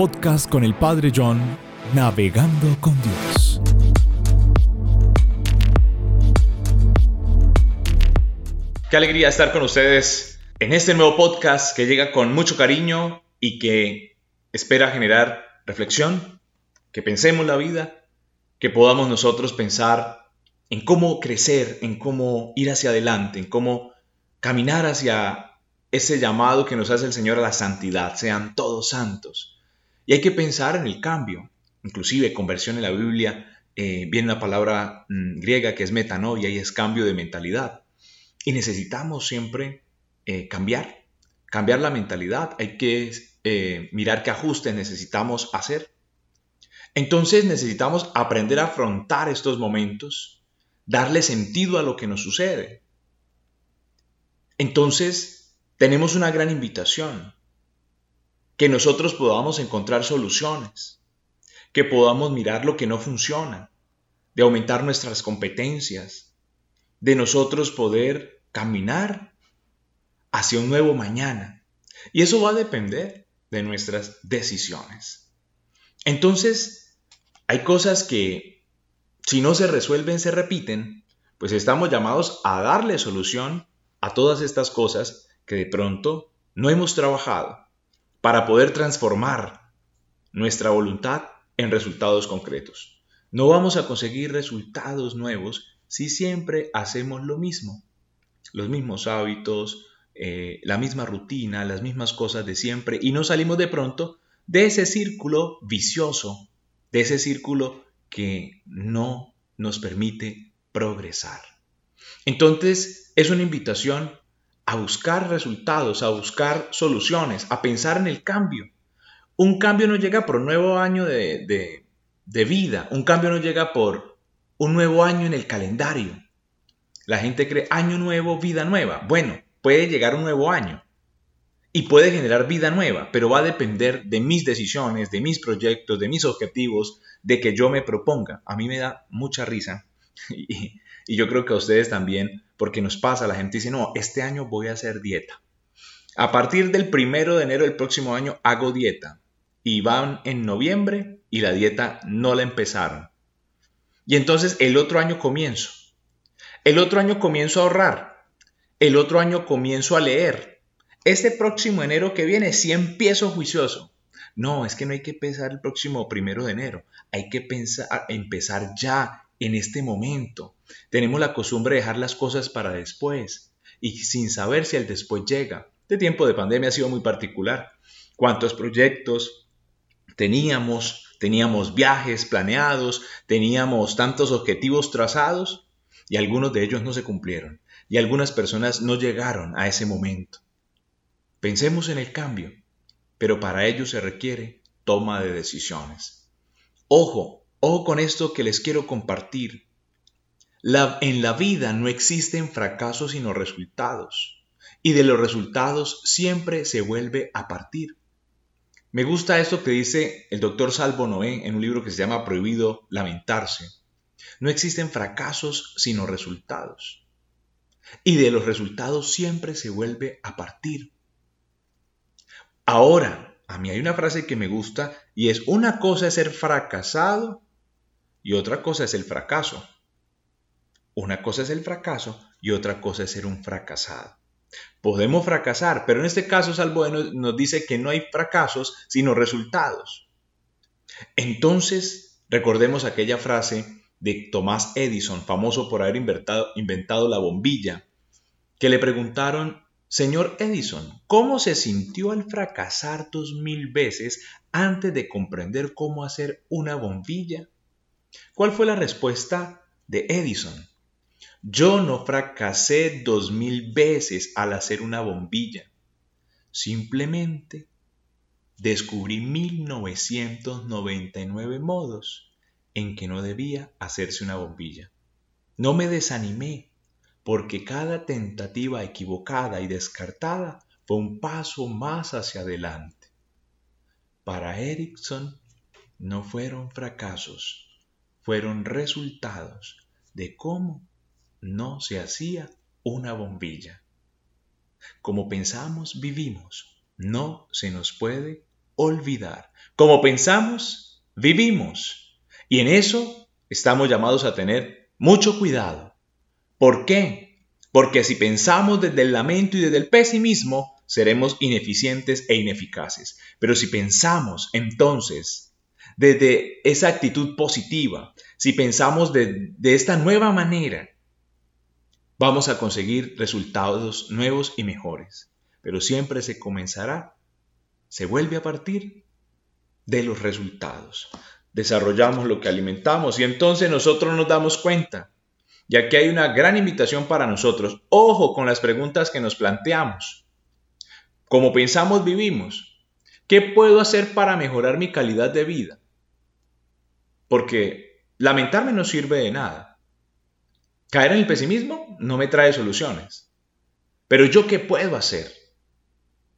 podcast con el Padre John, Navegando con Dios. Qué alegría estar con ustedes en este nuevo podcast que llega con mucho cariño y que espera generar reflexión, que pensemos la vida, que podamos nosotros pensar en cómo crecer, en cómo ir hacia adelante, en cómo caminar hacia ese llamado que nos hace el Señor a la santidad, sean todos santos. Y hay que pensar en el cambio. Inclusive conversión en la Biblia eh, viene la palabra mm, griega que es metanoia y es cambio de mentalidad. Y necesitamos siempre eh, cambiar, cambiar la mentalidad. Hay que eh, mirar qué ajustes necesitamos hacer. Entonces necesitamos aprender a afrontar estos momentos, darle sentido a lo que nos sucede. Entonces tenemos una gran invitación que nosotros podamos encontrar soluciones, que podamos mirar lo que no funciona, de aumentar nuestras competencias, de nosotros poder caminar hacia un nuevo mañana. Y eso va a depender de nuestras decisiones. Entonces, hay cosas que si no se resuelven, se repiten, pues estamos llamados a darle solución a todas estas cosas que de pronto no hemos trabajado para poder transformar nuestra voluntad en resultados concretos. No vamos a conseguir resultados nuevos si siempre hacemos lo mismo, los mismos hábitos, eh, la misma rutina, las mismas cosas de siempre y no salimos de pronto de ese círculo vicioso, de ese círculo que no nos permite progresar. Entonces es una invitación a buscar resultados, a buscar soluciones, a pensar en el cambio. Un cambio no llega por un nuevo año de, vida, un cambio no llega por un nuevo año en el calendario. La gente cree año nuevo, vida nueva. Bueno, puede llegar un nuevo año y puede generar vida nueva, pero va a depender de mis decisiones, de mis proyectos, de mis objetivos, de que yo me proponga. A mí me da mucha risa y yo creo que a ustedes también porque nos pasa, la gente dice, no, este año voy a hacer dieta. A partir del primero de enero del próximo año hago dieta. Y van en noviembre y la dieta no la empezaron. Y entonces el otro año comienzo. El otro año comienzo a ahorrar. El otro año comienzo a leer. Este próximo enero que viene sí empiezo juicioso. No, es que no hay que pensar el próximo primero de enero. Hay que pensar, empezar ya en este momento. Tenemos la costumbre de dejar las cosas para después y sin saber si el después llega. Este tiempo de pandemia ha sido muy particular. ¿Cuántos proyectos teníamos? Teníamos viajes planeados, teníamos tantos objetivos trazados y algunos de ellos no se cumplieron y algunas personas no llegaron a ese momento. Pensemos en el cambio, pero para ello se requiere toma de decisiones. Ojo, Ojo con esto que les quiero compartir. En la vida no existen fracasos sino resultados. Y de los resultados siempre se vuelve a partir. Me gusta esto que dice el doctor Salvo Noé en un libro que se llama Prohibido Lamentarse. No existen fracasos sino resultados. Y de los resultados siempre se vuelve a partir. Ahora, a mí hay una frase que me gusta y es una cosa es ser fracasado y otra cosa es el fracaso. Una cosa es el fracaso y otra cosa es ser un fracasado. Podemos fracasar, pero en este caso Salvo nos dice que no hay fracasos, sino resultados. Entonces, recordemos aquella frase de Tomás Edison, famoso por haber inventado, inventado la bombilla, que le preguntaron, Señor Edison, ¿cómo se sintió al fracasar dos mil veces antes de comprender cómo hacer una bombilla? ¿Cuál fue la respuesta de Edison? Yo no fracasé dos mil veces al hacer una bombilla. Simplemente descubrí 1999 modos en que no debía hacerse una bombilla. No me desanimé porque cada tentativa equivocada y descartada fue un paso más hacia adelante. Para Edison no fueron fracasos, fueron resultados de cómo no se hacía una bombilla. Como pensamos, vivimos. No se nos puede olvidar. Como pensamos, vivimos. Y en eso estamos llamados a tener mucho cuidado. ¿Por qué? Porque si pensamos desde el lamento y desde el pesimismo, seremos ineficientes e ineficaces. Pero si pensamos entonces desde esa actitud positiva, si pensamos de, de esta nueva manera, vamos a conseguir resultados nuevos y mejores. Pero siempre se comenzará, se vuelve a partir de los resultados. Desarrollamos lo que alimentamos y entonces nosotros nos damos cuenta. Ya que hay una gran invitación para nosotros. Ojo con las preguntas que nos planteamos. Como pensamos, vivimos. ¿Qué puedo hacer para mejorar mi calidad de vida? Porque lamentarme no sirve de nada. Caer en el pesimismo no me trae soluciones. Pero yo qué puedo hacer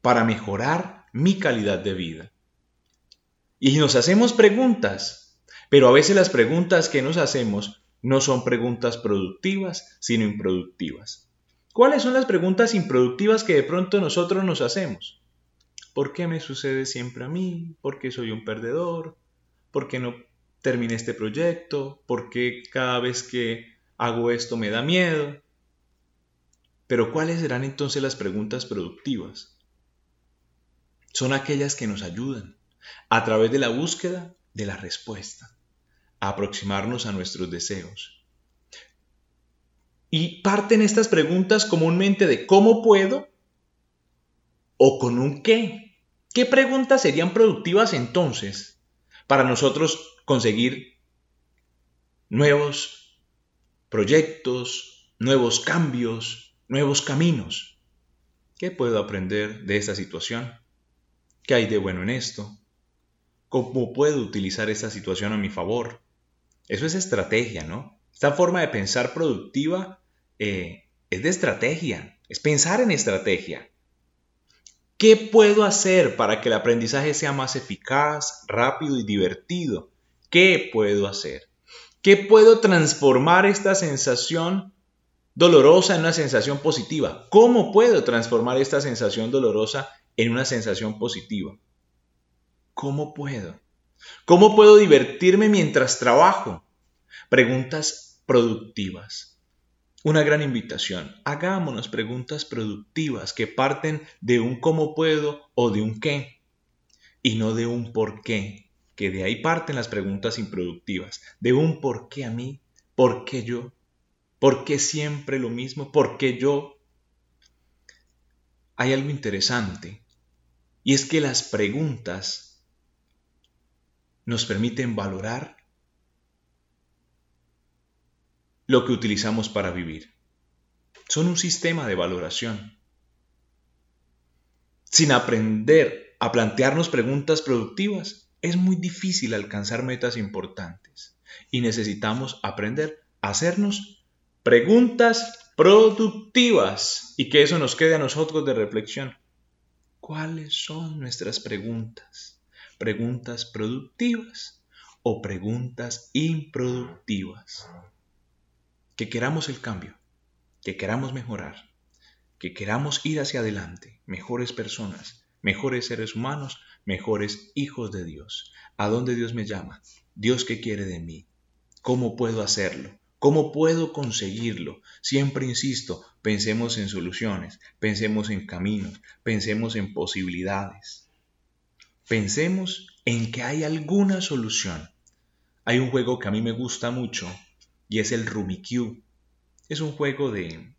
para mejorar mi calidad de vida? Y nos hacemos preguntas, pero a veces las preguntas que nos hacemos no son preguntas productivas, sino improductivas. ¿Cuáles son las preguntas improductivas que de pronto nosotros nos hacemos? ¿Por qué me sucede siempre a mí? ¿Por qué soy un perdedor? ¿Por qué no terminé este proyecto? ¿Por qué cada vez que hago esto me da miedo? Pero ¿cuáles serán entonces las preguntas productivas? Son aquellas que nos ayudan, a través de la búsqueda de la respuesta, a aproximarnos a nuestros deseos, y parten estas preguntas comúnmente de ¿cómo puedo? o con un qué. ¿Qué preguntas serían productivas entonces para nosotros conseguir nuevos proyectos, nuevos cambios, nuevos caminos? ¿Qué puedo aprender de esta situación? ¿Qué hay de bueno en esto? ¿Cómo puedo utilizar esta situación a mi favor? Eso es estrategia, ¿no? Esta forma de pensar productiva eh, es de estrategia, es pensar en estrategia. ¿Qué puedo hacer para que el aprendizaje sea más eficaz, rápido y divertido? ¿Qué puedo hacer? ¿Qué puedo transformar esta sensación dolorosa en una sensación positiva? ¿Cómo puedo transformar esta sensación dolorosa en una sensación positiva? ¿Cómo puedo? ¿Cómo puedo divertirme mientras trabajo? Preguntas productivas una gran invitación. Hagámonos preguntas productivas que parten de un cómo puedo o de un qué y no de un por qué, que de ahí parten las preguntas improductivas, de un por qué a mí, por qué yo, por qué siempre lo mismo, por qué yo. Hay algo interesante y es que las preguntas nos permiten valorar lo que utilizamos para vivir. Son un sistema de valoración. Sin aprender a plantearnos preguntas productivas, es muy difícil alcanzar metas importantes y necesitamos aprender a hacernos preguntas productivas y que eso nos quede a nosotros de reflexión. ¿Cuáles son nuestras preguntas? ¿Preguntas productivas o preguntas improductivas? que queramos el cambio, que queramos mejorar, que queramos ir hacia adelante, mejores personas, mejores seres humanos, mejores hijos de Dios. ¿A dónde Dios me llama? Dios qué quiere de mí. ¿Cómo puedo hacerlo? ¿Cómo puedo conseguirlo? Siempre insisto, pensemos en soluciones, pensemos en caminos, pensemos en posibilidades. Pensemos en que hay alguna solución. Hay un juego que a mí me gusta mucho y es el Rummikub. Es un juego de,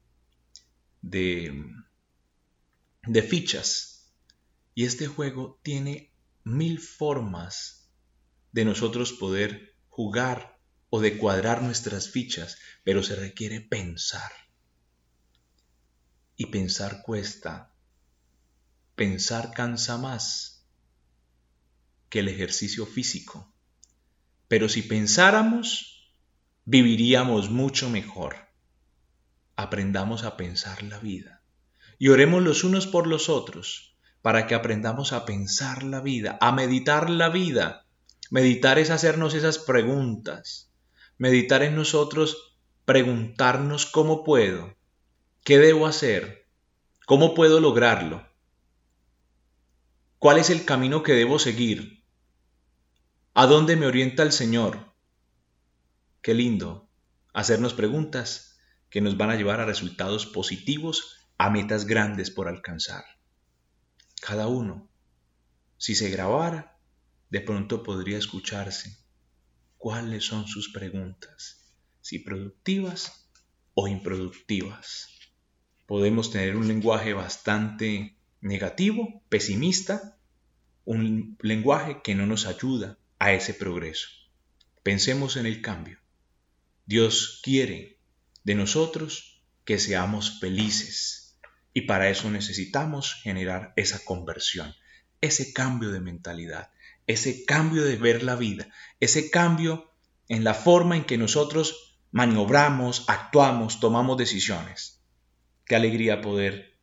de, de fichas y este juego tiene mil formas de nosotros poder jugar o de cuadrar nuestras fichas, pero se requiere pensar. Y pensar cuesta. Pensar cansa más que el ejercicio físico. Pero si pensáramos, viviríamos mucho mejor. Aprendamos a pensar la vida y oremos los unos por los otros para que aprendamos a pensar la vida, a meditar la vida. Meditar es hacernos esas preguntas. Meditar en nosotros, preguntarnos cómo puedo, qué debo hacer, cómo puedo lograrlo, ¿Cuál es el camino que debo seguir? ¿A dónde me orienta el Señor? Qué lindo hacernos preguntas que nos van a llevar a resultados positivos, a metas grandes por alcanzar. Cada uno, si se grabara, de pronto podría escucharse cuáles son sus preguntas, si productivas o improductivas. Podemos tener un lenguaje bastante negativo, pesimista, un lenguaje que no nos ayuda a ese progreso. Pensemos en el cambio. Dios quiere de nosotros que seamos felices y para eso necesitamos generar esa conversión, ese cambio de mentalidad, ese cambio de ver la vida, ese cambio en la forma en que nosotros maniobramos, actuamos, tomamos decisiones. Qué alegría poder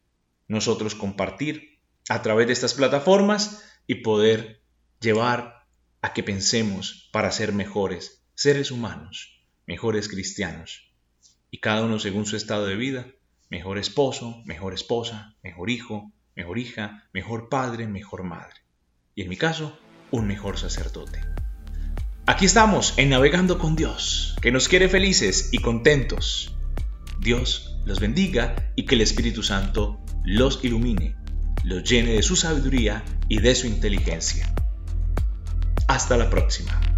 nosotros compartir a través de estas plataformas y poder llevar a que pensemos para ser mejores seres humanos, mejores cristianos, y cada uno según su estado de vida, mejor esposo, mejor esposa, mejor hijo, mejor hija, mejor padre, mejor madre. Y en mi caso, un mejor sacerdote. Aquí estamos en Navegando con Dios, que nos quiere felices y contentos. Dios los bendiga y que el Espíritu Santo los ilumine, los llene de su sabiduría y de su inteligencia. Hasta la próxima.